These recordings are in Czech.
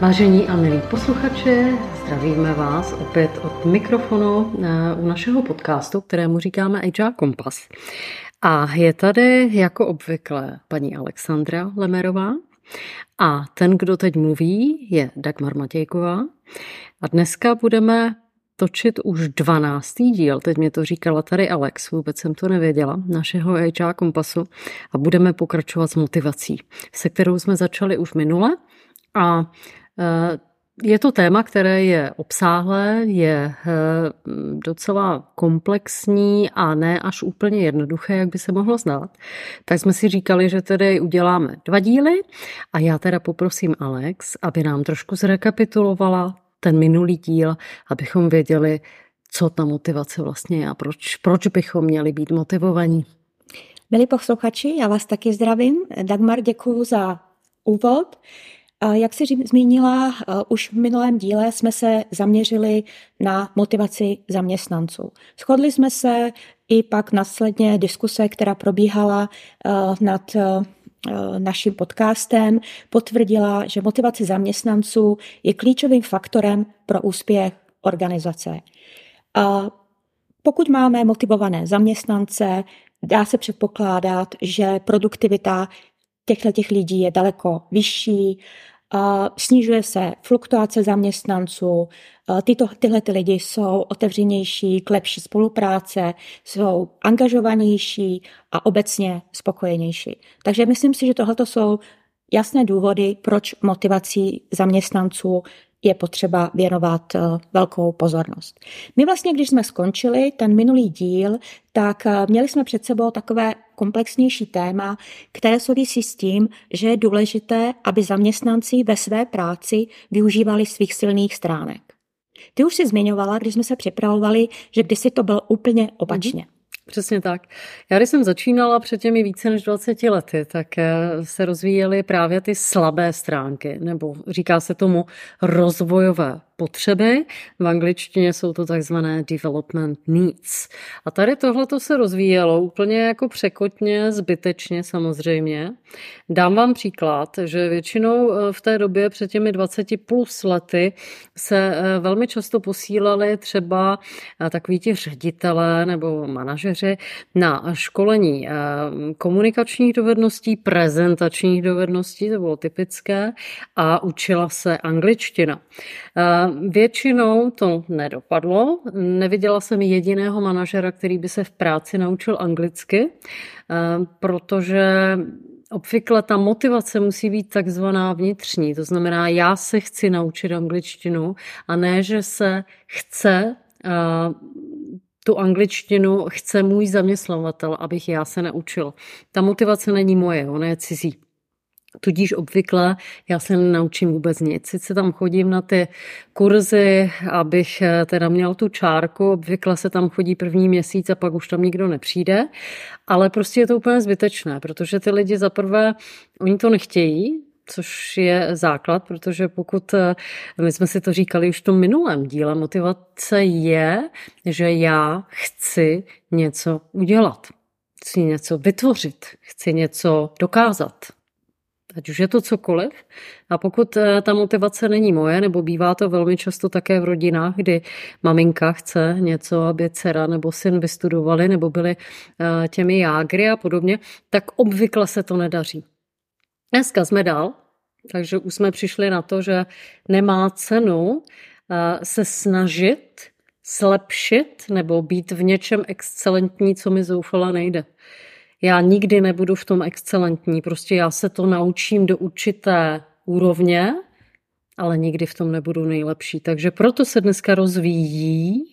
Vážení a milí posluchači, zdravíme vás opět od mikrofonu eh, u našeho podcastu, kterému říkáme HR Kompas. A je tady jako obvykle paní Alexandra Lemerová a ten, kdo teď mluví, je Dagmar Matějková. A dneska budeme točit už 12. díl, teď mě to říkala tady Alex, vůbec jsem to nevěděla, našeho HR Kompasu a budeme pokračovat s motivací, se kterou jsme začali už minule a je to téma, které je obsáhlé, je eh, docela komplexní a ne až úplně jednoduché, jak by se mohlo znát. Tak jsme si říkali, že tedy uděláme dva díly a já teda poprosím Alex, aby nám trošku zrekapitulovala ten minulý díl, abychom věděli, co ta motivace vlastně je a proč, proč bychom měli být motivovaní. Milí posluchači, já vás taky zdravím. Dagmar, děkuji za úvod. Jak si zmínila, už v minulém díle jsme se zaměřili na motivaci zaměstnanců. Shodli jsme se i pak následně diskuse, která probíhala nad naším podcastem, potvrdila, že motivace zaměstnanců je klíčovým faktorem pro úspěch organizace. Pokud máme motivované zaměstnance, dá se předpokládat, že produktivita těchto těch lidí je daleko vyšší, snižuje se fluktuace zaměstnanců, tyto, tyhle ty lidi jsou otevřenější k lepší spolupráce, jsou angažovanější a obecně spokojenější. Takže myslím si, že tohle jsou jasné důvody, proč motivací zaměstnanců je potřeba věnovat eh, velkou pozornost. My vlastně, když jsme skončili ten minulý díl, tak eh, měli jsme před sebou takové komplexnější téma, které souvisí s tím, že je důležité, aby zaměstnanci ve své práci využívali svých silných stránek. Ty už si zmiňovala, když jsme se připravovali, že kdysi to bylo úplně opačně. Mm-hmm. Přesně tak. Já když jsem začínala před těmi více než 20 lety, tak eh, se rozvíjely právě ty slabé stránky, nebo říká se tomu rozvojové potřeby. V angličtině jsou to takzvané development needs. A tady tohle se rozvíjelo úplně jako překotně, zbytečně samozřejmě. Dám vám příklad, že většinou eh, v té době před těmi 20 plus lety se eh, velmi často posílali třeba eh, takový ti ředitelé nebo manažeři na školení komunikačních dovedností, prezentačních dovedností, to bylo typické, a učila se angličtina. Většinou to nedopadlo. Neviděla jsem jediného manažera, který by se v práci naučil anglicky, protože obvykle ta motivace musí být takzvaná vnitřní. To znamená, já se chci naučit angličtinu a ne, že se chce tu angličtinu chce můj zaměstnavatel, abych já se naučil. Ta motivace není moje, ona je cizí. Tudíž obvykle já se nenaučím vůbec nic. Sice tam chodím na ty kurzy, abych eh, teda měl tu čárku, obvykle se tam chodí první měsíc a pak už tam nikdo nepřijde, ale prostě je to úplně zbytečné, protože ty lidi zaprvé, oni to nechtějí, což je základ, protože pokud, eh, my jsme si to říkali už v tom minulém díle, motivace je, že já chci něco udělat, chci něco vytvořit, chci něco dokázat ať už je to cokoliv. A pokud eh, ta motivace není moje, nebo bývá to velmi často také v rodinách, kdy maminka chce něco, aby dcera nebo syn vystudovali, nebo byli eh, těmi jágry a podobně, tak obvykle se to nedaří. Dneska jsme dál, takže už jsme přišli na to, že nemá cenu eh, se snažit slepšit nebo být v něčem excelentní, co mi zoufala nejde já nikdy nebudu v tom excelentní, prostě já se to naučím do určité úrovně, ale nikdy v tom nebudu nejlepší. Takže proto se dneska rozvíjí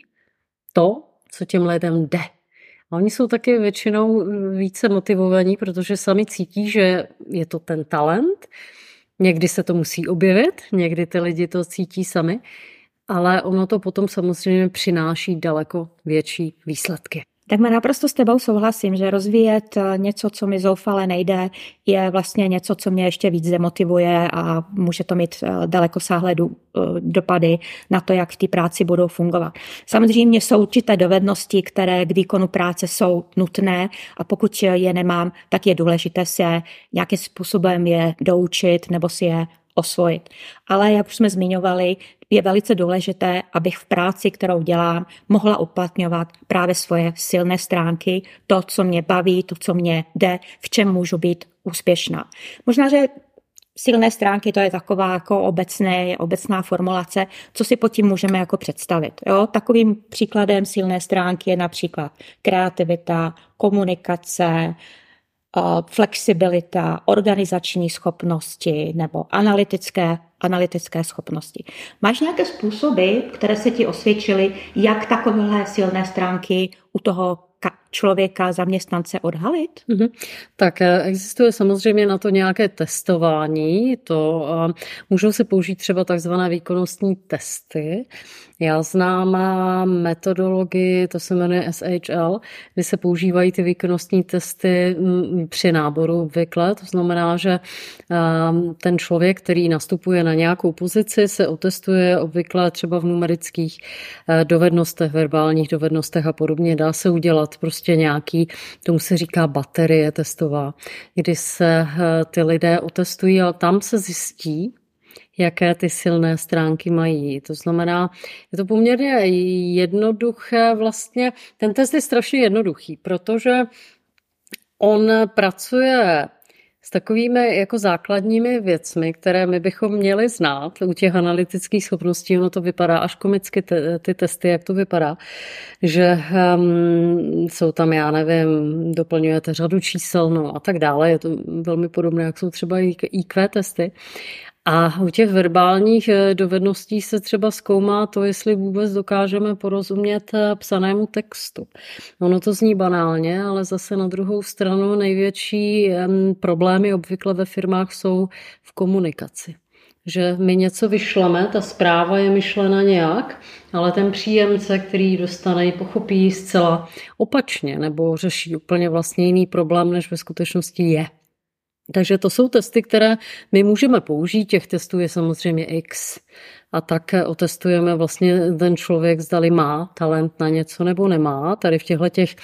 to, co těm lidem jde. A oni jsou taky většinou více motivovaní, protože sami cítí, že je to ten talent. Někdy se to musí objevit, někdy ty lidi to cítí sami, ale ono to potom samozřejmě přináší daleko větší výsledky. Tak má naprosto s tebou souhlasím, že rozvíjet eh, něco, co mi zoufale nejde, je vlastně něco, co mě ještě víc demotivuje a může to mít eh, daleko sáhlé eh, dopady na to, jak v té práci budou fungovat. Samozřejmě jsou určité dovednosti, které k výkonu práce jsou nutné a pokud je nemám, tak je důležité se nějakým způsobem je doučit nebo si je osvojit. Ale jak už jsme zmiňovali, je velice důležité, abych v práci, kterou dělám, mohla uplatňovat právě svoje silné stránky, to, co mě baví, to, co mě jde, v čem můžu být úspěšná. Možná, že silné stránky, to je taková jako obecné, obecná formulace, co si pod tím můžeme jako představit. Jo? Takovým příkladem silné stránky je například kreativita, komunikace, flexibilita, organizační schopnosti nebo analytické, analytické schopnosti. Máš nějaké způsoby, které se ti osvědčily, jak takovéhle silné stránky u toho člověka, zaměstnance odhalit? Mm-hmm. Tak eh, existuje samozřejmě na to nějaké testování. To uh, můžou se použít třeba takzvané výkonnostní testy. Já znám eh, metodologii, to se jmenuje SHL, kdy se používají ty výkonnostní testy mm, při náboru obvykle. To znamená, že ehm, ten člověk, který nastupuje na nějakou pozici, se otestuje obvykle třeba v numerických dovednostech, verbálních dovednostech a podobně. Dá se udělat prostě nějaký, tomu se říká baterie testová, kdy se eh, ty lidé otestují a tam se zjistí, jaké ty silné stránky mají. To znamená, je to poměrně jednoduché vlastně, ten test je strašně jednoduchý, protože on pracuje s takovými jako základními věcmi, které my bychom měli znát u těch analytických schopností. Ono to vypadá až komicky, ty, ty testy, jak to vypadá, že um, jsou tam, já nevím, doplňujete řadu čísel no a tak dále. Je to velmi podobné, jak jsou třeba IQ testy. A u těch verbálních eh, dovedností se třeba zkoumá to, jestli vůbec dokážeme porozumět eh, psanému textu. Ono to zní banálně, ale zase na druhou stranu největší problémy obvykle ve firmách jsou v komunikaci. Že my něco vyšleme, ta zpráva je myšlena nějak, ale ten příjemce, který ji dostane, ji pochopí zcela opačně nebo řeší úplně vlastně jiný problém, než ve skutečnosti je. Takže to jsou testy, které my můžeme použít. Těch testů je samozřejmě X. A tak otestujeme vlastně ten člověk, zdali má talent na něco nebo nemá. Tady v těchto těch,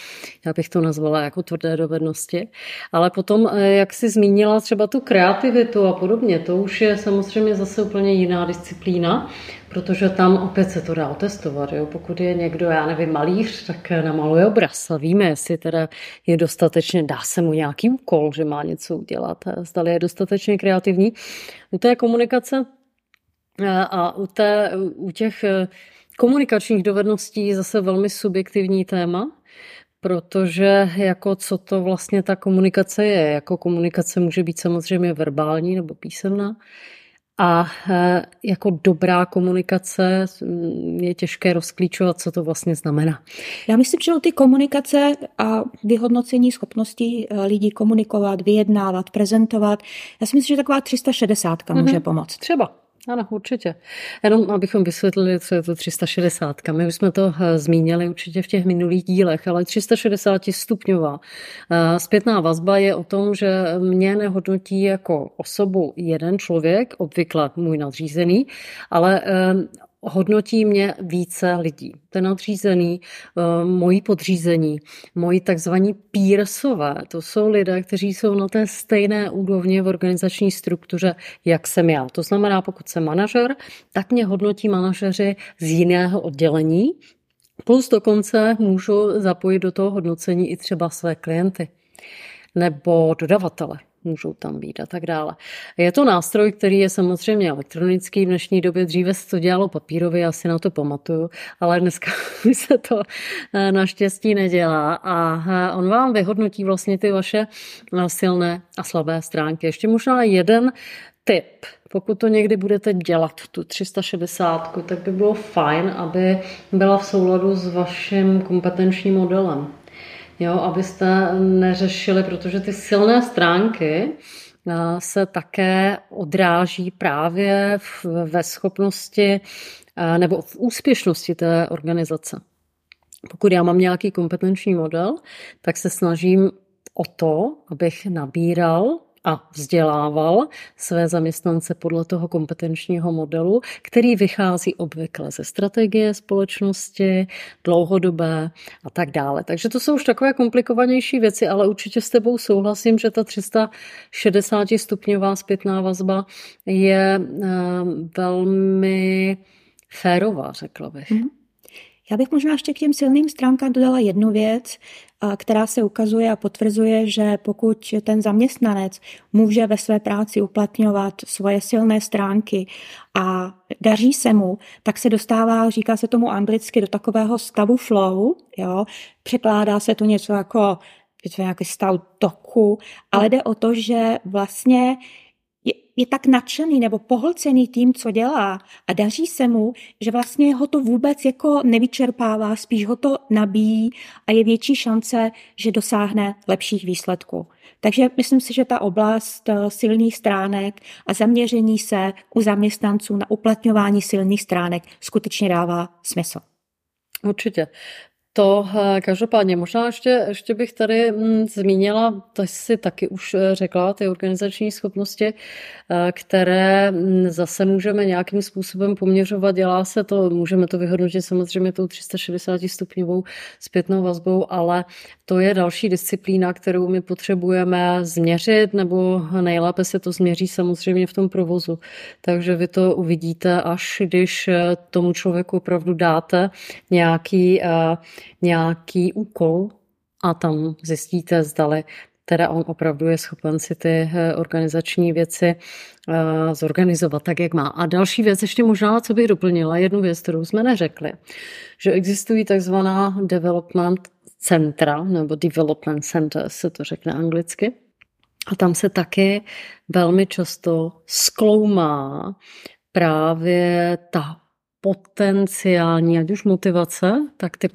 já bych to nazvala jako tvrdé dovednosti. Ale potom, eh, jak si zmínila třeba tu kreativitu a podobně, to už je samozřejmě zase úplně jiná disciplína protože tam opět se to dá otestovat. Jo? Pokud je někdo, já nevím, malíř, tak namaluje obraz a víme, jestli teda je dostatečně, dá se mu nějaký úkol, že má něco udělat, zdali je dostatečně kreativní. U té komunikace a u, té, u těch komunikačních dovedností je zase velmi subjektivní téma, protože jako co to vlastně ta komunikace je. Jako komunikace může být samozřejmě verbální nebo písemná, a e, jako dobrá komunikace mm, je těžké rozklíčovat, co to vlastně znamená. Já myslím, že ty komunikace a vyhodnocení schopností lidí komunikovat, vyjednávat, prezentovat, já si myslím, že taková 360 může mm-hmm. pomoct. Třeba. Ano, určitě. Jenom abychom vysvětlili, co je to 360. My už jsme to eh, zmínili určitě v těch minulých dílech, ale 360 stupňová eh, zpětná vazba je o tom, že mě nehodnotí jako osobu jeden člověk, obvykle můj nadřízený, ale eh, hodnotí mě více lidí. Ten nadřízený, eh, moji podřízení, moji takzvaní pírsové, to jsou lidé, kteří jsou na té stejné úrovni v organizační struktuře, jak jsem já. To znamená, pokud jsem manažer, tak mě hodnotí manažeři z jiného oddělení, plus dokonce můžu zapojit do toho hodnocení i třeba své klienty nebo dodavatele můžou tam být a tak dále. Je to nástroj, který je samozřejmě elektronický. V dnešní době dříve se to dělalo papírově, asi na to pamatuju, ale dneska se to eh, naštěstí nedělá a eh, on vám vyhodnotí vlastně ty vaše eh, silné a slabé stránky. Ještě možná jeden tip, pokud to někdy budete dělat, tu 360, tak by bylo fajn, aby byla v souladu s vaším kompetenčním modelem jo, abyste neřešili, protože ty silné stránky eh, se také odráží právě v, ve schopnosti eh, nebo v úspěšnosti té organizace. Pokud já mám nějaký kompetenční model, tak se snažím o to, abych nabíral a vzdělával své zaměstnance podle toho kompetenčního modelu, který vychází obvykle ze strategie společnosti, dlouhodobé a tak dále. Takže to jsou už takové komplikovanější věci, ale určitě s tebou souhlasím, že ta 360 stupňová zpětná vazba je eh, velmi férová, řekla bych. Mm-hmm. Já bych možná ještě k těm silným stránkám dodala jednu věc, která se ukazuje a potvrzuje, že pokud ten zaměstnanec může ve své práci uplatňovat svoje silné stránky a daří se mu, tak se dostává, říká se tomu anglicky, do takového stavu flow, jo? překládá se to něco jako nějaký stav toku, ale jde o to, že vlastně je tak nadšený nebo pohlcený tím, co dělá a daří se mu, že vlastně ho to vůbec jako nevyčerpává, spíš ho to nabíjí a je větší šance, že dosáhne lepších výsledků. Takže myslím si, že ta oblast eh, silných stránek a zaměření se u zaměstnanců na uplatňování silných stránek skutečně dává smysl. Určitě. To eh, každopádně možná ještě, ještě bych tady hm, zmínila, to jsi taky už eh, řekla, ty organizační schopnosti, eh, které hm, zase můžeme nějakým způsobem poměřovat. Dělá se to, můžeme to vyhodnotit samozřejmě tou 360 stupňovou zpětnou vazbou, ale to je další disciplína, kterou my potřebujeme změřit, nebo nejlépe se to změří samozřejmě v tom provozu. Takže vy to uvidíte, až když tomu člověku opravdu dáte nějaký nějaký úkol a tam zjistíte, zdali teda on opravdu je schopen si ty eh, organizační věci eh, zorganizovat tak, jak má. A další věc, ještě možná, co bych doplnila, jednu věc, kterou jsme neřekli, že existují takzvaná development centra, nebo development center se to řekne anglicky, a tam se taky velmi často skloumá právě ta potenciální, ať už motivace, tak ty,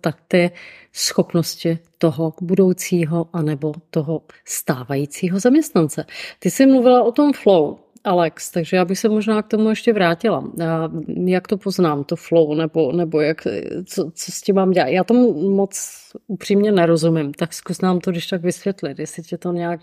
tak ty schopnosti toho budoucího anebo toho stávajícího zaměstnance. Ty jsi mluvila o tom flow, Alex, takže já bych se možná k tomu ještě vrátila. Jak to poznám, to flow, nebo, nebo jak, co, co s tím mám dělat? Já tomu moc upřímně nerozumím, tak zkus nám to když tak vysvětlit, jestli tě to nějak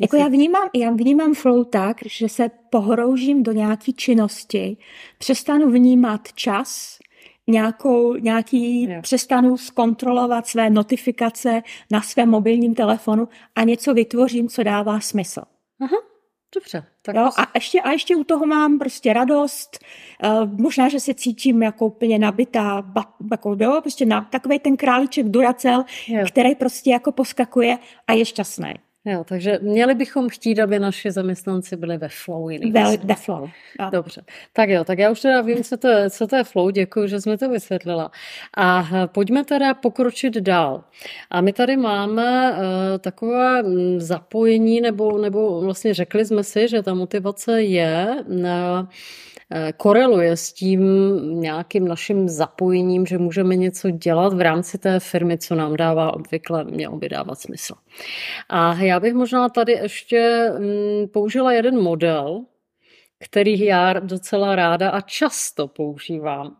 jako já vnímám, já vnímám flow tak, že se pohroužím do nějaké činnosti, přestanu vnímat čas, nějakou, nějaký, yeah. přestanu zkontrolovat své notifikace na svém mobilním telefonu a něco vytvořím, co dává smysl. Aha, dobře. Tak jo, a, ještě, a ještě u toho mám prostě radost, uh, možná, že se cítím jako úplně nabitá, ba, jako, jo, prostě na, takový ten králíček Duracel, yeah. který prostě jako poskakuje a je šťastný. Jo, takže měli bychom chtít, aby naši zaměstnanci byli ve flow. Ve, ve flow. Jo. Dobře. Tak jo, tak já už teda vím, co to, je, co to je flow, děkuji, že jsme to vysvětlila. A pojďme teda pokročit dál. A my tady máme uh, takové mm, zapojení, nebo, nebo vlastně řekli jsme si, že ta motivace je uh, Eh, koreluje s tím nějakým naším zapojením, že můžeme něco dělat v rámci té firmy, co nám dává obvykle, mělo by dávat smysl. A já bych možná tady ještě mm, použila jeden model, který já docela ráda a často používám.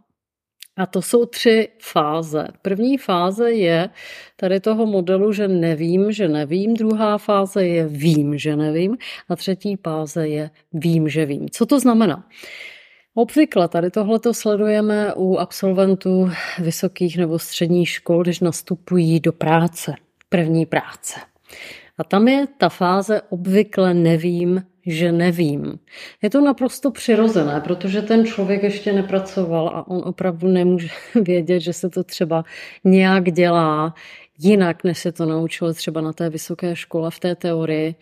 A to jsou tři fáze. První fáze je tady toho modelu, že nevím, že nevím. Druhá fáze je vím, že nevím. A třetí fáze je vím, že vím. Co to znamená? Obvykle tady tohleto sledujeme u absolventů vysokých nebo středních škol, když nastupují do práce, první práce. A tam je ta fáze obvykle nevím, že nevím. Je to naprosto přirozené, protože ten člověk ještě nepracoval a on opravdu nemůže vědět, že se to třeba nějak dělá jinak, než se to naučil třeba na té vysoké škole v té teorii,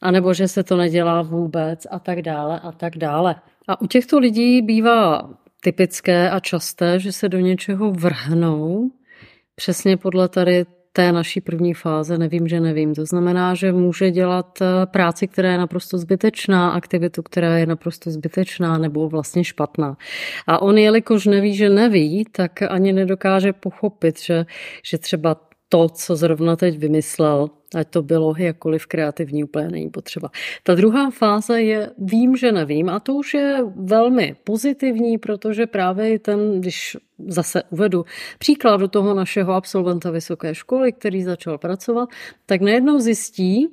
anebo že se to nedělá vůbec a tak dále a tak dále. A u těchto lidí bývá typické a časté, že se do něčeho vrhnou přesně podle tady té naší první fáze, nevím, že nevím. To znamená, že může dělat eh, práci, která je naprosto zbytečná, aktivitu, která je naprosto zbytečná nebo vlastně špatná. A on, jelikož neví, že neví, tak ani nedokáže pochopit, že, že třeba to, co zrovna teď vymyslel, ať to bylo jakkoliv kreativní, úplně není potřeba. Ta druhá fáze je vím, že nevím a to už je velmi pozitivní, protože právě ten, když zase uvedu příklad do toho našeho absolventa vysoké školy, který začal pracovat, tak najednou zjistí,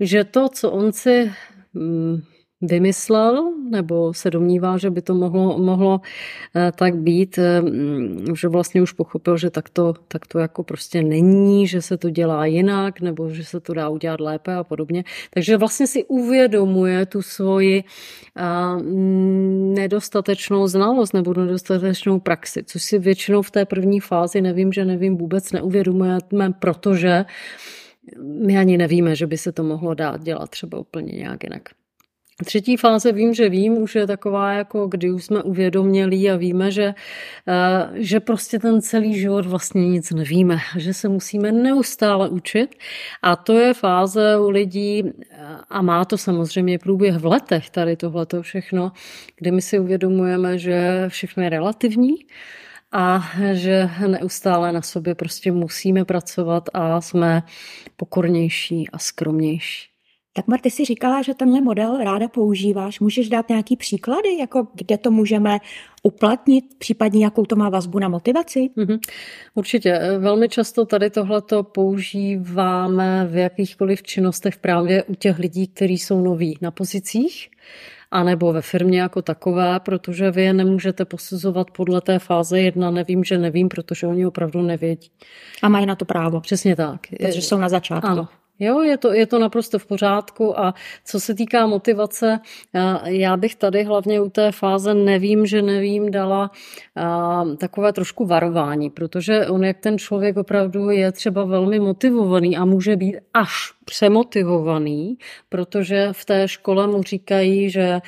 že to, co on si mm, vymyslel, nebo se domnívá, že by to mohlo, mohlo eh, tak být, eh, že vlastně už pochopil, že tak to, tak to jako prostě není, že se to dělá jinak, nebo že se to dá udělat lépe a podobně. Takže vlastně si uvědomuje tu svoji eh, nedostatečnou znalost nebo nedostatečnou praxi, což si většinou v té první fázi nevím, že nevím vůbec neuvědomujeme, protože my ani nevíme, že by se to mohlo dát dělat třeba úplně nějak jinak. Třetí fáze vím, že vím, už je taková, jako kdy už jsme uvědomělí a víme, že, eh, že prostě ten celý život vlastně nic nevíme, že se musíme neustále učit a to je fáze u lidí a má to samozřejmě průběh v letech, tady tohleto všechno, kdy my si uvědomujeme, že všechno je relativní, a že neustále na sobě prostě musíme pracovat a jsme pokornější a skromnější. Tak Marty si říkala, že tenhle model ráda používáš. Můžeš dát nějaký příklady, jako kde to můžeme uplatnit, případně jakou to má vazbu na motivaci? Mm-hmm. Určitě. Velmi často tady tohleto používáme v jakýchkoliv činnostech právě u těch lidí, kteří jsou noví na pozicích anebo ve firmě jako takové, protože vy je nemůžete posuzovat podle té fáze jedna, nevím, že nevím, protože oni opravdu nevědí. A mají na to právo. Přesně tak. Protože jsou na začátku. Ano, Jo, je to, je to naprosto v pořádku a co se týká motivace, já bych tady hlavně u té fáze nevím, že nevím, dala takové trošku varování, protože on, jak ten člověk opravdu je třeba velmi motivovaný a může být až přemotivovaný, protože v té škole mu říkají, že,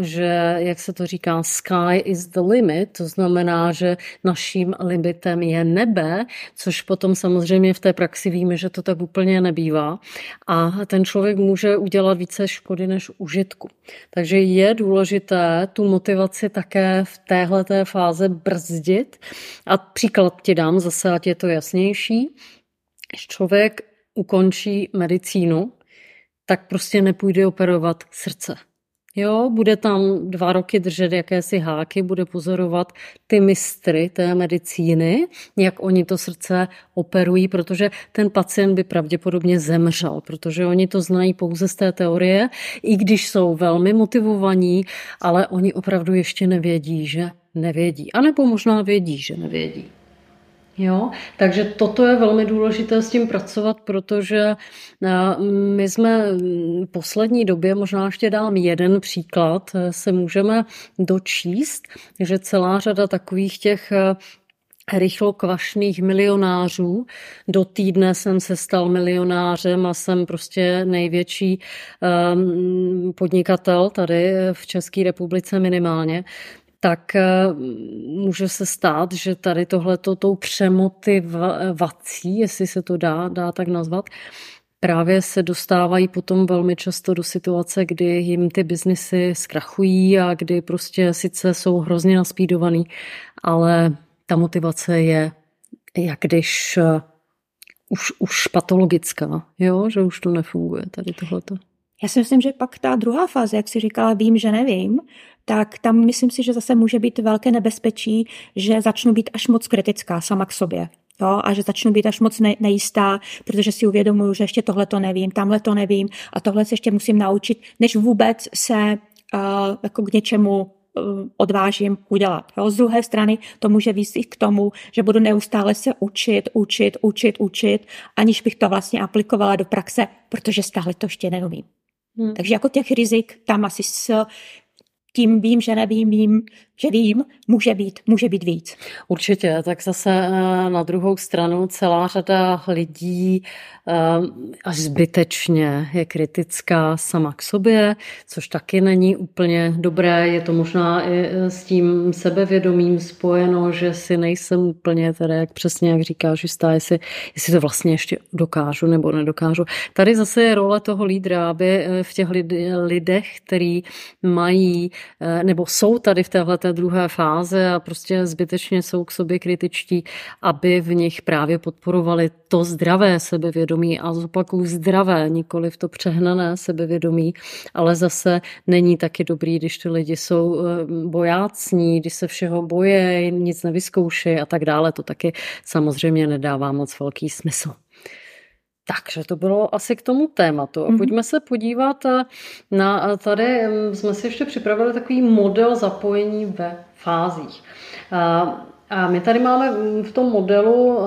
že jak se to říká, sky is the limit, to znamená, že naším limitem je nebe, což potom samozřejmě v té praxi víme, že to tak úplně nebývá. A ten člověk může udělat více škody než užitku. Takže je důležité tu motivaci také v téhleté fáze brzdit. A příklad ti dám zase, ať je to jasnější. Člověk ukončí medicínu, tak prostě nepůjde operovat srdce. Jo, bude tam dva roky držet jakési háky, bude pozorovat ty mistry té medicíny, jak oni to srdce operují, protože ten pacient by pravděpodobně zemřel, protože oni to znají pouze z té teorie, i když jsou velmi motivovaní, ale oni opravdu ještě nevědí, že nevědí. A nebo možná vědí, že nevědí. Jo, takže toto je velmi důležité s tím pracovat, protože eh, my jsme v poslední době, možná ještě dám jeden příklad, eh, se můžeme dočíst, že celá řada takových těch eh, rychlokvašných milionářů. Do týdne jsem se stal milionářem a jsem prostě největší um, podnikatel tady v České republice minimálně tak eh, může se stát, že tady tohleto tou přemotivací, jestli se to dá, dá tak nazvat, právě se dostávají potom velmi často do situace, kdy jim ty biznesy zkrachují a kdy prostě sice jsou hrozně naspídovaný, ale ta motivace je, jak když uh, už, už patologická, jo? že už to nefunguje tady tohleto. Já si myslím, že pak ta druhá fáze, jak si říkala, vím, že nevím, tak tam myslím si, že zase může být velké nebezpečí, že začnu být až moc kritická sama k sobě. Jo, a že začnu být až moc nejistá, protože si uvědomuju, že ještě tohle to nevím, tamhle to nevím a tohle se ještě musím naučit, než vůbec se uh, jako k něčemu uh, odvážím udělat. Jo. Z druhé strany to může výsít k tomu, že budu neustále se učit, učit, učit, učit, aniž bych to vlastně aplikovala do praxe, protože stále to ještě neumím. Hmm. Takže jako těch rizik tam asi s tím vím, že nevím, vím, že vím, může být, může být víc. Určitě, tak zase eh, na druhou stranu celá řada lidí eh, až zbytečně je kritická sama k sobě, což taky není úplně dobré. Je to možná i eh, s tím sebevědomím spojeno, že si nejsem úplně, teda jak přesně jak říkáš, jistá, jestli, jestli to vlastně ještě dokážu nebo nedokážu. Tady zase je role toho lídra, aby v těch lidech, který mají nebo jsou tady v téhle té druhé fáze a prostě zbytečně jsou k sobě kritičtí, aby v nich právě podporovali to zdravé sebevědomí a zopakuju zdravé, nikoli v to přehnané sebevědomí, ale zase není taky dobrý, když ty lidi jsou eh, bojácní, když se všeho boje, nic nevyzkouší a tak dále. To taky samozřejmě nedává moc velký smysl. Takže to bylo asi k tomu tématu. Mm-hmm. Pojďme se podívat eh, na eh, tady, mm, jsme si ještě připravili takový model zapojení ve fázích. A my tady máme v tom modelu,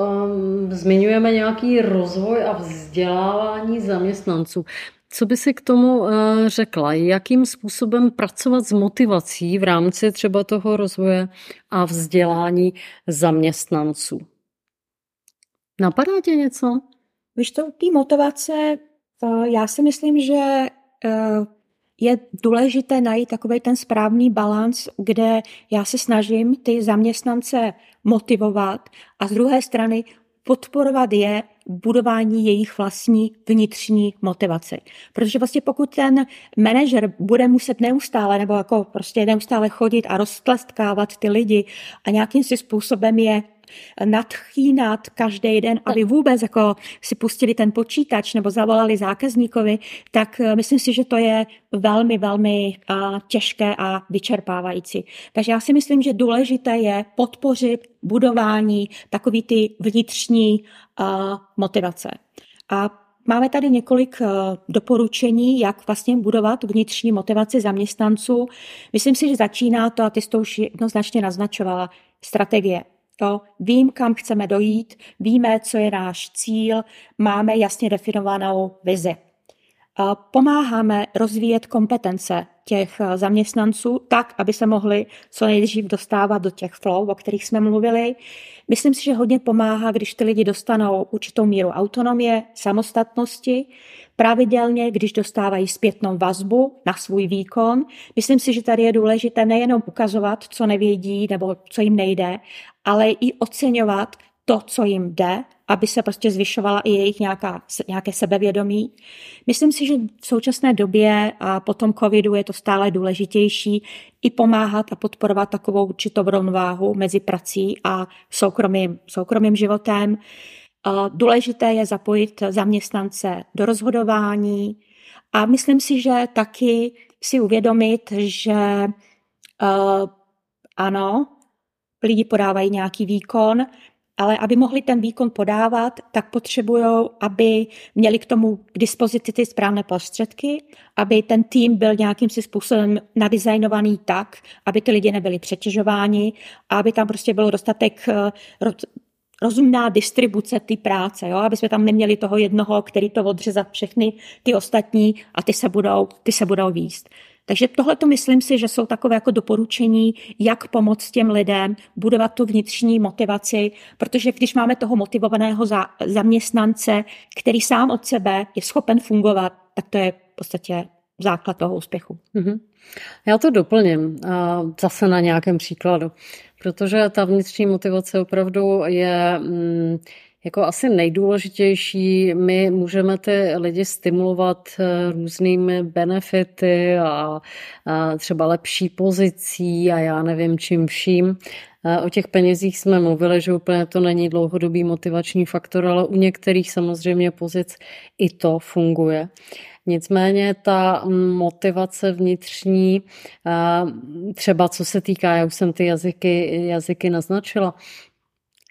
zmiňujeme nějaký rozvoj a vzdělávání zaměstnanců. Co by si k tomu řekla? Jakým způsobem pracovat s motivací v rámci třeba toho rozvoje a vzdělání zaměstnanců? Napadá tě něco? Víš to, té motivace, já si myslím, že uh, je důležité najít takový ten správný balans, kde já se snažím ty zaměstnance motivovat a z druhé strany podporovat je budování jejich vlastní vnitřní motivace. Protože vlastně pokud ten manažer bude muset neustále nebo jako prostě neustále chodit a roztlestkávat ty lidi a nějakým si způsobem je nadchýnat každý den, aby vůbec jako si pustili ten počítač nebo zavolali zákazníkovi, tak eh, myslím si, že to je velmi, velmi těžké a vyčerpávající. Takže já si myslím, že důležité je podpořit budování takový ty vnitřní motivace. A Máme tady několik eh, doporučení, jak vlastně budovat vnitřní motivaci zaměstnanců. Myslím si, že začíná to, a ty jsi to už jednoznačně naznačovala, strategie. To vím, kam chceme dojít, víme, co je náš cíl, máme jasně definovanou vizi. Pomáháme rozvíjet kompetence těch eh, zaměstnanců tak, aby se mohli co nejdřív dostávat do těch flow, o kterých jsme mluvili. Myslím si, že hodně pomáhá, když ty lidi dostanou určitou míru autonomie, samostatnosti, pravidelně, když dostávají zpětnou vazbu na svůj výkon. Myslím si, že tady je důležité nejenom ukazovat, co nevědí nebo co jim nejde, ale i oceňovat to, co jim jde, aby se prostě zvyšovala i jejich nějaká, nějaké sebevědomí. Myslím si, že v současné době a po tom covidu je to stále důležitější i pomáhat a podporovat takovou určitou rovnováhu mezi prací a soukromým, soukromým životem. Důležité je zapojit zaměstnance do rozhodování a myslím si, že taky si uvědomit, že uh, ano, lidi podávají nějaký výkon, ale aby mohli ten výkon podávat, tak potřebují, aby měli k tomu k dispozici ty správné prostředky, aby ten tým byl nějakým si způsobem nadizajnovaný tak, aby ty lidi nebyli přetěžováni a aby tam prostě byl dostatek eh, rozumná distribuce ty práce, jo? aby jsme tam neměli toho jednoho, který to odřezat všechny ty ostatní a ty se budou, ty se budou výst. Takže tohle to myslím si, že jsou takové jako doporučení, jak pomoct těm lidem budovat tu vnitřní motivaci, protože když máme toho motivovaného za, zaměstnance, který sám od sebe je schopen fungovat, tak to je v podstatě základ toho úspěchu. Mm-hmm. Já to doplním a zase na nějakém příkladu, protože ta vnitřní motivace opravdu je mm, jako asi nejdůležitější, my můžeme ty lidi stimulovat eh, různými benefity a, a třeba lepší pozicí a já nevím čím vším. Eh, o těch penězích jsme mluvili, že úplně to není dlouhodobý motivační faktor, ale u některých samozřejmě pozic i to funguje. Nicméně ta motivace vnitřní, třeba co se týká, já už jsem ty jazyky, jazyky naznačila,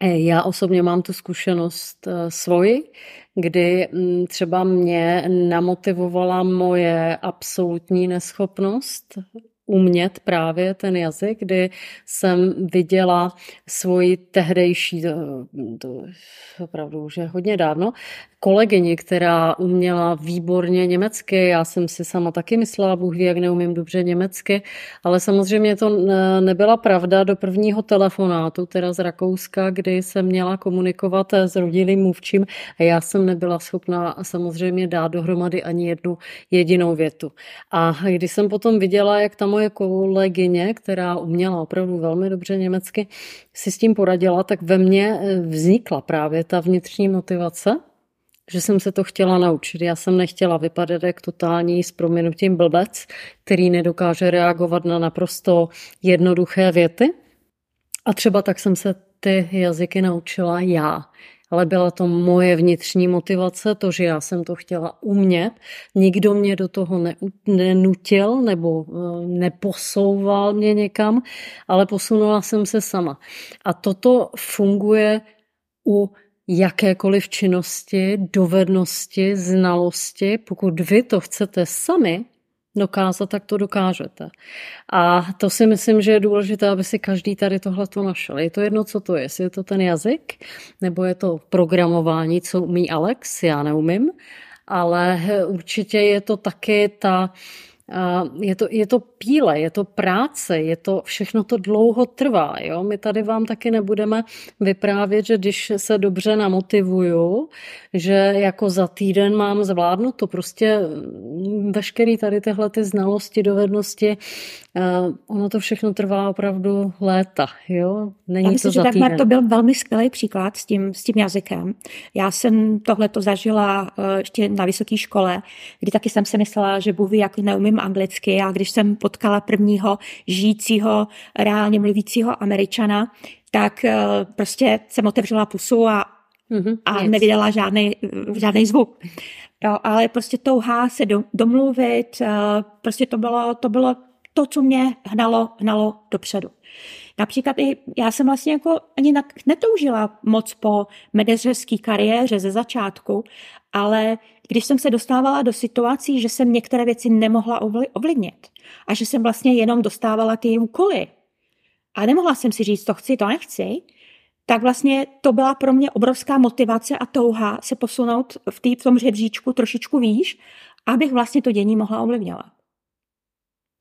Eh, já osobně mám tu zkušenost eh, svoji, kdy třeba mě namotivovala moje absolutní neschopnost umět právě ten jazyk, kdy jsem viděla svoji tehdejší, to, to opravdu už je hodně dávno, kolegyni, která uměla výborně německy. Já jsem si sama taky myslela, Bůh ví, jak neumím dobře německy, ale samozřejmě to nebyla pravda do prvního telefonátu, teda z Rakouska, kdy jsem měla komunikovat s rodilým mluvčím a já jsem nebyla schopná samozřejmě dát dohromady ani jednu jedinou větu. A když jsem potom viděla, jak ta moje kolegyně, která uměla opravdu velmi dobře německy, si s tím poradila, tak ve mně vznikla právě ta vnitřní motivace že jsem se to chtěla naučit. Já jsem nechtěla vypadat jak totální s proměnutím blbec, který nedokáže reagovat na naprosto jednoduché věty. A třeba tak jsem se ty jazyky naučila já. Ale byla to moje vnitřní motivace, to, že já jsem to chtěla umět. Nikdo mě do toho nenutil nebo eh, neposouval mě někam, ale posunula jsem se sama. A toto funguje u jakékoliv činnosti, dovednosti, znalosti, pokud vy to chcete sami dokázat, tak to dokážete. A to si myslím, že je důležité, aby si každý tady tohle to našel. Je to jedno, co to je. Jestli je to ten jazyk, nebo je to programování, co umí Alex, já neumím, ale určitě je to taky ta je to, je to píle, je to práce, je to, všechno to dlouho trvá. Jo? My tady vám taky nebudeme vyprávět, že když se dobře namotivuju, že jako za týden mám zvládnout to prostě mm, veškerý tady tyhle ty znalosti, dovednosti, ono to všechno trvá opravdu léta. Jo? Není Já myslím, to za že týden. to byl velmi skvělý příklad s tím, s tím jazykem. Já jsem tohle to zažila uh, ještě na vysoké škole, kdy taky jsem si myslela, že Bůh jak neumím anglicky a když jsem potkala prvního žijícího, reálně mluvícího američana, tak eh, prostě jsem otevřela pusu a, mm-hmm, a yes. nevydala žádný, žádný zvuk. Jo, ale prostě touha se do, domluvit, eh, prostě to bylo, to bylo to, co mě hnalo, hnalo dopředu. Například i já jsem vlastně jako ani netoužila moc po manažerské kariéře ze začátku, ale když jsem se dostávala do situací, že jsem některé věci nemohla ovlivnit a že jsem vlastně jenom dostávala ty úkoly a nemohla jsem si říct, to chci, to nechci, tak vlastně to byla pro mě obrovská motivace a touha se posunout v, tý, v tom žebříčku trošičku výš, abych vlastně to dění mohla ovlivňovat.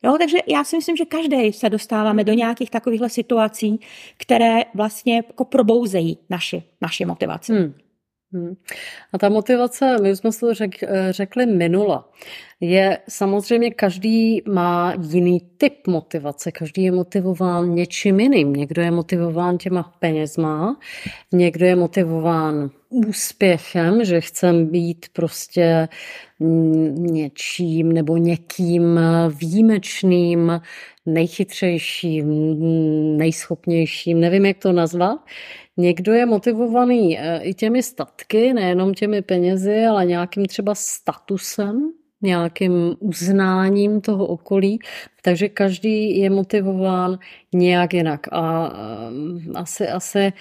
Jo, takže já si myslím, že každý se dostáváme do nějakých takovýchhle situací, které vlastně jako probouzejí naši, naši motivaci. Hmm. Hmm. A ta motivace, my jsme si to řek, řekli minula, je samozřejmě každý má jiný typ motivace, každý je motivován něčím jiným. Někdo je motivován těma penězma, někdo je motivován úspěchem, že chcem být prostě něčím nebo někým výjimečným, nejchytřejším, nejschopnějším, nevím, jak to nazvat. Někdo je motivovaný eh, i těmi statky, nejenom těmi penězi, ale nějakým třeba statusem, nějakým uznáním toho okolí, takže každý je motivován nějak jinak. A eh, asi, asi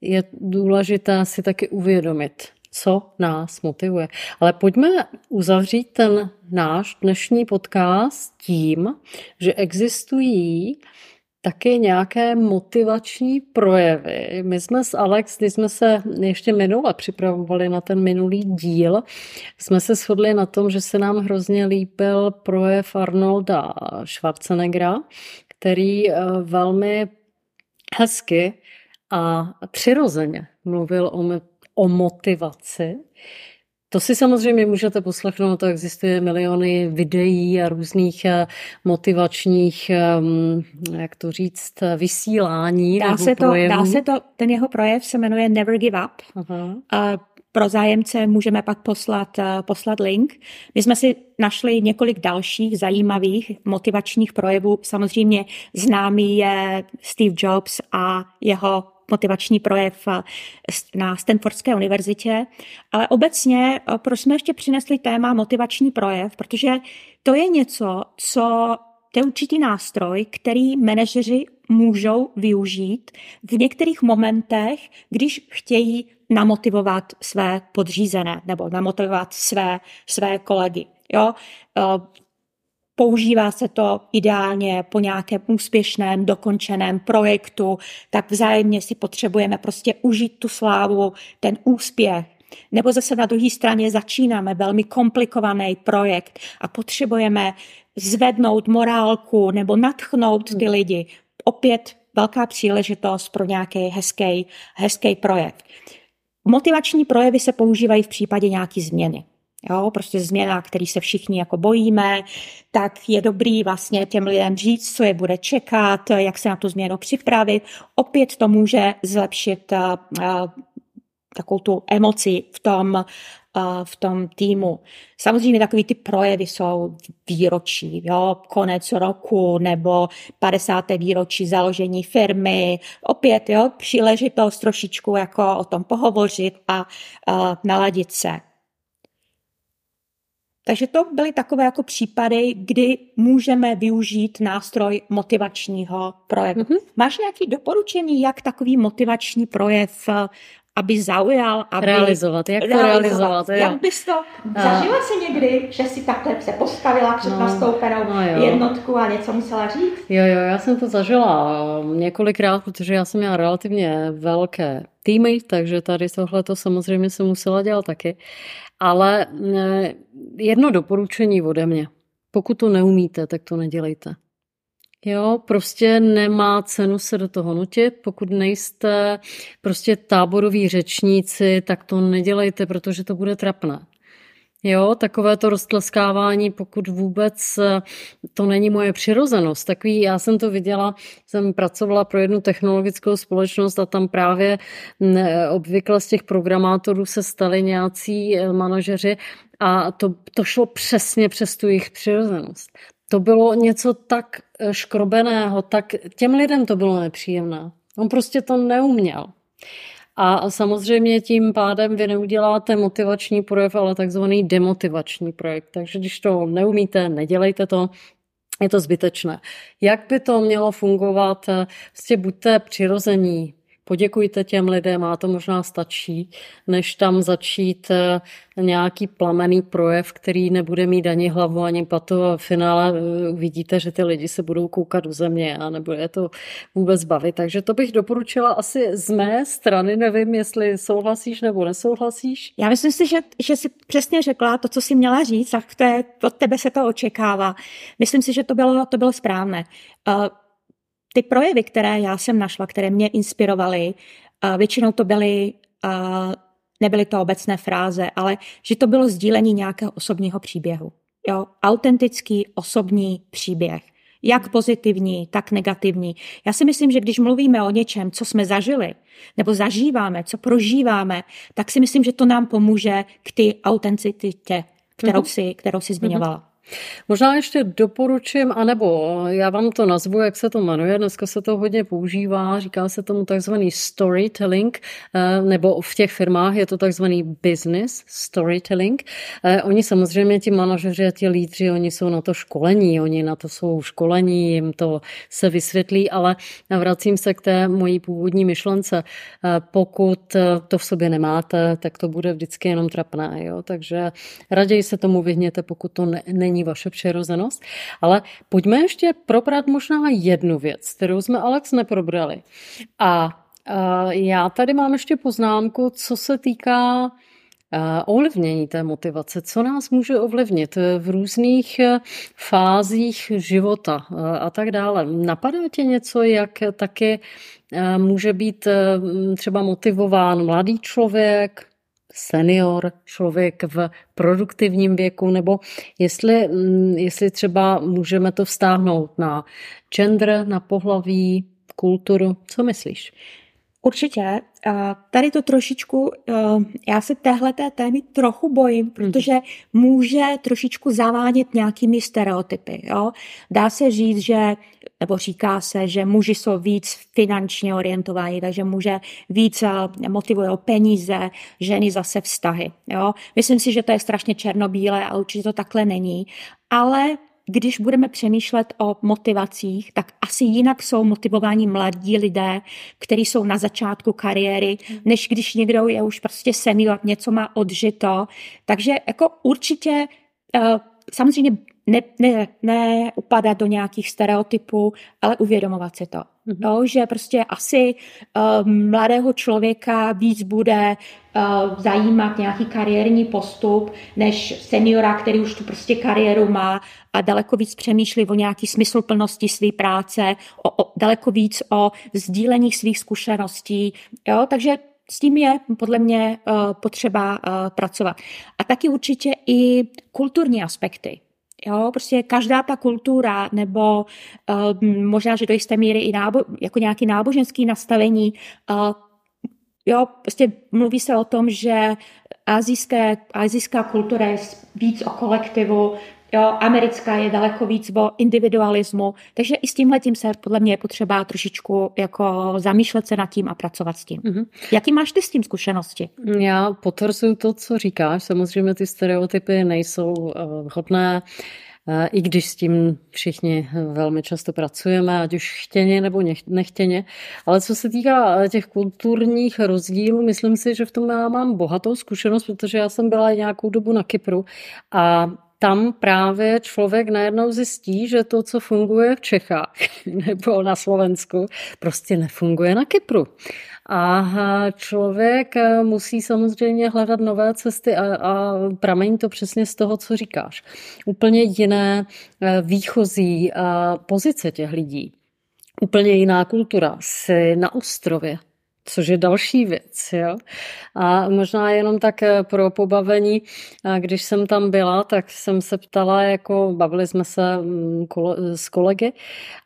je důležité si taky uvědomit, co nás motivuje. Ale pojďme uzavřít ten náš dnešní podcast tím, že existují taky nějaké motivační projevy. My jsme s Alex, když jsme se ještě minule připravovali na ten minulý díl, jsme se shodli na tom, že se nám hrozně líbil projev Arnolda Schwarzeneggera, který eh, velmi hezky a přirozeně mluvil o, o motivaci. To si samozřejmě můžete poslechnout, to existuje miliony videí a různých eh, motivačních, ehm, jak to říct, vysílání. Dá, se to, dá se to, ten jeho projev se jmenuje Never Give Up. Aha. A pro zájemce můžeme pak poslat, eh, poslat link. My jsme si našli několik dalších zajímavých motivačních projevů. Samozřejmě známý je Steve Jobs a jeho motivační projev eh, na Stanfordské univerzitě, ale obecně, eh, proč jsme ještě přinesli téma motivační projev, protože to je něco, co to je určitý nástroj, který manažeři můžou využít v některých momentech, když chtějí namotivovat své podřízené nebo namotivovat své, své kolegy. Jo? Používá se to ideálně po nějakém úspěšném, dokončeném projektu, tak vzájemně si potřebujeme prostě užít tu slávu, ten úspěch. Nebo zase na druhé straně začínáme velmi komplikovaný projekt a potřebujeme zvednout morálku nebo natchnout ty lidi. Opět velká příležitost pro nějaký hezký, hezký projekt. Motivační projevy se používají v případě nějaké změny jo, prostě změna, který se všichni jako bojíme, tak je dobrý vlastně těm lidem říct, co je bude čekat, jak se na tu změnu připravit. Opět to může zlepšit uh, uh, takovou tu emoci v tom, uh, v tom týmu. Samozřejmě takový ty projevy jsou výročí, jo, konec roku nebo 50. výročí založení firmy. Opět, jo, příležitost trošičku jako o tom pohovořit a uh, naladit se. Takže to byly takové jako případy, kdy můžeme využít nástroj motivačního projevu. Mm-hmm. Máš nějaké doporučení, jak takový motivační projev eh, aby zaujal, aby... Realizovat, jak to realizovat. realizovat jak bys to... Zažila jsi někdy, že si takhle se postavila před no, nastoupenou no jednotku a něco musela říct? Jo, jo, já jsem to zažila několikrát, protože já jsem měla relativně velké týmy, takže tady tohle to samozřejmě se musela dělat taky. Ale eh, jedno doporučení ode mě. Pokud to neumíte, tak to nedělejte. Jo, prostě nemá cenu se do toho nutit. Pokud nejste prostě táboroví řečníci, tak to nedělejte, protože to bude trapné. Jo, takové to roztleskávání, pokud vůbec eh, to není moje přirozenost. Takový, já jsem to viděla, jsem pracovala pro jednu technologickou společnost a tam právě obvykle z těch programátorů se stali nějací eh, manažeři a to, to šlo přesně přes tu jejich přirozenost. To bylo něco tak eh, škrobeného, tak těm lidem to bylo nepříjemné. On prostě to neuměl. A samozřejmě tím pádem vy neuděláte motivační projev, ale takzvaný demotivační projekt. Takže když to neumíte, nedělejte to, je to zbytečné. Jak by to mělo fungovat? Prostě buďte přirození, poděkujte těm lidem a to možná stačí, než tam začít eh, nějaký plamený projev, který nebude mít ani hlavu, ani patu a v finále eh, uvidíte, že ty lidi se budou koukat do země a nebude to vůbec bavit. Takže to bych doporučila asi z mé strany, nevím, jestli souhlasíš nebo nesouhlasíš. Já myslím si, že, že jsi přesně řekla to, co jsi měla říct, tak to je, od tebe se to očekává. Myslím si, že to bylo, to bylo správné. Uh, ty projevy, které já jsem našla, které mě inspirovaly, většinou to byly, nebyly to obecné fráze, ale že to bylo sdílení nějakého osobního příběhu. Jo, autentický osobní příběh. Jak pozitivní, tak negativní. Já si myslím, že když mluvíme o něčem, co jsme zažili, nebo zažíváme, co prožíváme, tak si myslím, že to nám pomůže k ty autenticitě, kterou mhm. si, kterou si zmiňovala. Možná ještě doporučím, anebo já vám to nazvu, jak se to jmenuje, dneska se to hodně používá, říká se tomu takzvaný storytelling, eh, nebo v těch firmách je to takzvaný business storytelling. Eh, oni samozřejmě, ti manažeři a ti lídři, oni jsou na to školení, oni na to jsou školení, jim to se vysvětlí, ale vracím se k té mojí původní myšlence. Eh, pokud to v sobě nemáte, tak to bude vždycky jenom trapné. Jo? Takže raději se tomu vyhněte, pokud to není není vaše přirozenost. Ale pojďme ještě probrat možná jednu věc, kterou jsme Alex neprobrali. A já tady mám ještě poznámku, co se týká ovlivnění té motivace. Co nás může ovlivnit v různých e, fázích života e, a tak dále. Napadá tě něco, jak taky e, může být třeba motivován mladý člověk, senior, člověk v produktivním věku, nebo jestli, mm, jestli třeba můžeme to vztáhnout na gender, na pohlaví, kulturu. Co myslíš? Určitě. Tady to trošičku, já se téhle témy trochu bojím, protože může trošičku zavádět nějakými stereotypy. Jo? Dá se říct, že nebo říká se, že muži jsou víc finančně orientovaní, takže muže víc eh, motivují peníze, ženy zase vztahy. Jo? Myslím si, že to je strašně černobílé a určitě to takhle není, ale když budeme přemýšlet o motivacích, tak asi jinak jsou motivováni mladí lidé, kteří jsou na začátku kariéry, než když někdo je už prostě senior, něco má odžito. Takže jako určitě eh, samozřejmě ne, ne, ne upadat do nějakých stereotypů, ale uvědomovat si to. Mm-hmm. No, že prostě asi uh, mladého člověka víc bude uh, zajímat nějaký kariérní postup, než seniora, který už tu prostě kariéru má a daleko víc přemýšlí o nějaký smysluplnosti své práce, o, o, daleko víc o sdílení svých zkušeností. Jo? Takže s tím je podle mě uh, potřeba uh, pracovat. A taky určitě i kulturní aspekty. Jo, prostě každá ta kultura nebo uh, možná, že do jisté míry i nábo, jako nějaký náboženský nastavení, uh, jo, prostě mluví se o tom, že azijské, azijská kultura je víc o kolektivu, Jo, americká je daleko víc o individualismu, takže i s tímhle tím se podle mě je potřeba trošičku jako zamýšlet se nad tím a pracovat s tím. Mm-hmm. Jaký máš ty s tím zkušenosti? Já potvrzuju to, co říkáš. Samozřejmě ty stereotypy nejsou uh, hodné. i když s tím všichni velmi často pracujeme, ať už chtěně nebo nechtěně. Ale co se týká těch kulturních rozdílů, myslím si, že v tom já mám bohatou zkušenost, protože já jsem byla nějakou dobu na Kypru a tam právě člověk najednou zjistí, že to, co funguje v Čechách nebo na Slovensku, prostě nefunguje na Kypru. A člověk e, musí samozřejmě hledat nové cesty a, a pramení to přesně z toho, co říkáš. Úplně jiné e, výchozí e, pozice těch lidí. Úplně jiná kultura. Jsi na ostrově, což je další věc. Jo? A možná jenom tak pro pobavení, když jsem tam byla, tak jsem se ptala, jako bavili jsme se mm, s kolegy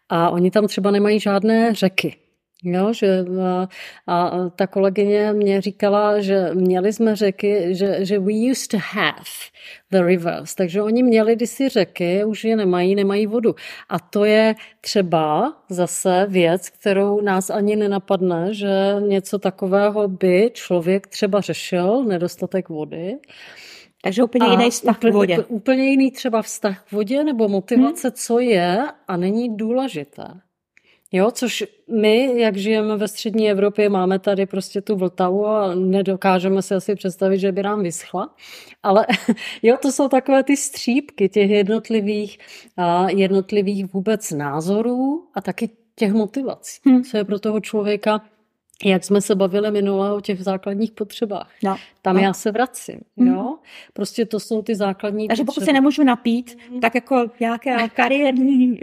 a oni tam třeba nemají žádné řeky. Jo, že a, a ta kolegyně mě říkala, že měli jsme řeky, že, že we used to have the rivers, takže oni měli kdysi řeky, už je nemají, nemají vodu. A to je třeba zase věc, kterou nás ani nenapadne, že něco takového by člověk třeba řešil, nedostatek vody. Takže úplně a jiný vztah úplně, k vodě. Úplně jiný třeba vztah k vodě nebo motivace, hmm. co je a není důležité. Jo, což my, jak žijeme ve střední Evropě, máme tady prostě tu Vltavu a nedokážeme si asi představit, že by nám vyschla. Ale jo, to jsou takové ty střípky těch jednotlivých, a jednotlivých vůbec názorů a taky těch motivací, hmm. co je pro toho člověka jak jsme se bavili minule o těch základních potřebách. No, Tam no. já se vracím. Mm. Jo? Prostě to jsou ty základní Takže pokud se nemůžu napít, mm. tak jako nějaké kariérní,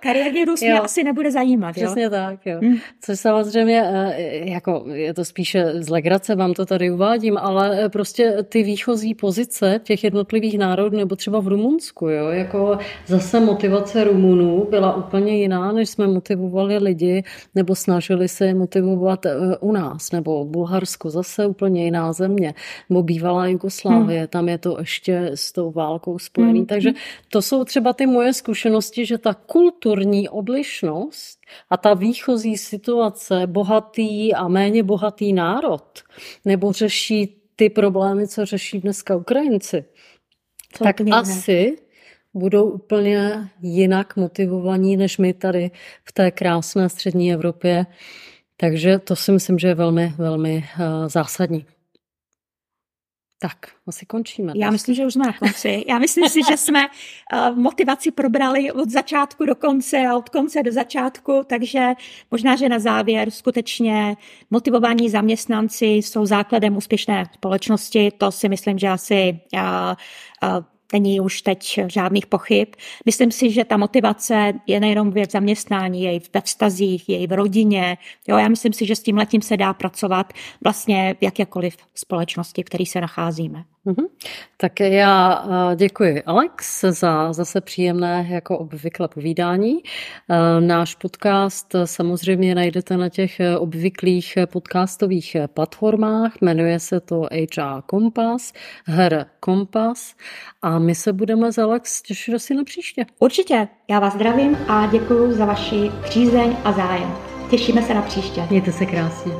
kariérní růst mě asi nebude zajímat. Přesně jo? tak. Jo. Mm. Což samozřejmě, eh, jako je to spíše z legrace, vám to tady uvádím, ale eh, prostě ty výchozí pozice těch jednotlivých národů, nebo třeba v Rumunsku, jo? jako zase motivace Rumunů byla úplně jiná, než jsme motivovali lidi, nebo snažili se motivovat například u nás, nebo Bulharsko, zase úplně jiná země, nebo bývalá Jugoslávie, hmm. tam je to ještě s tou válkou spojený. Hmm. Takže to jsou třeba ty moje zkušenosti, že ta kulturní odlišnost a ta výchozí situace, bohatý a méně bohatý národ, nebo řeší ty problémy, co řeší dneska Ukrajinci, to tak asi budou úplně jinak motivovaní, než my tady v té krásné střední Evropě takže to si myslím, že je velmi, velmi uh, zásadní. Tak, asi končíme. Já myslím, že už jsme na konci. Já myslím si, že jsme uh, motivaci probrali od začátku do konce a od konce do začátku, takže možná, že na závěr skutečně motivovaní zaměstnanci jsou základem úspěšné společnosti. To si myslím, že asi uh, uh, není už teď žádných pochyb. Myslím si, že ta motivace je nejenom věc zaměstnání, je i ve vztazích, je i v rodině. Jo, já myslím si, že s tím letím se dá pracovat vlastně v jakékoliv společnosti, v které se nacházíme. Mm-hmm. Tak já eh, děkuji Alex za zase příjemné jako obvykle povídání. Eh, náš podcast samozřejmě najdete na těch obvyklých podcastových platformách. Jmenuje se to HR Kompas, Her Kompas a my se budeme s Alex těšit asi na příště. Určitě. Já vás zdravím a děkuji za vaši přízeň a zájem. Těšíme se na příště. Mějte se krásně.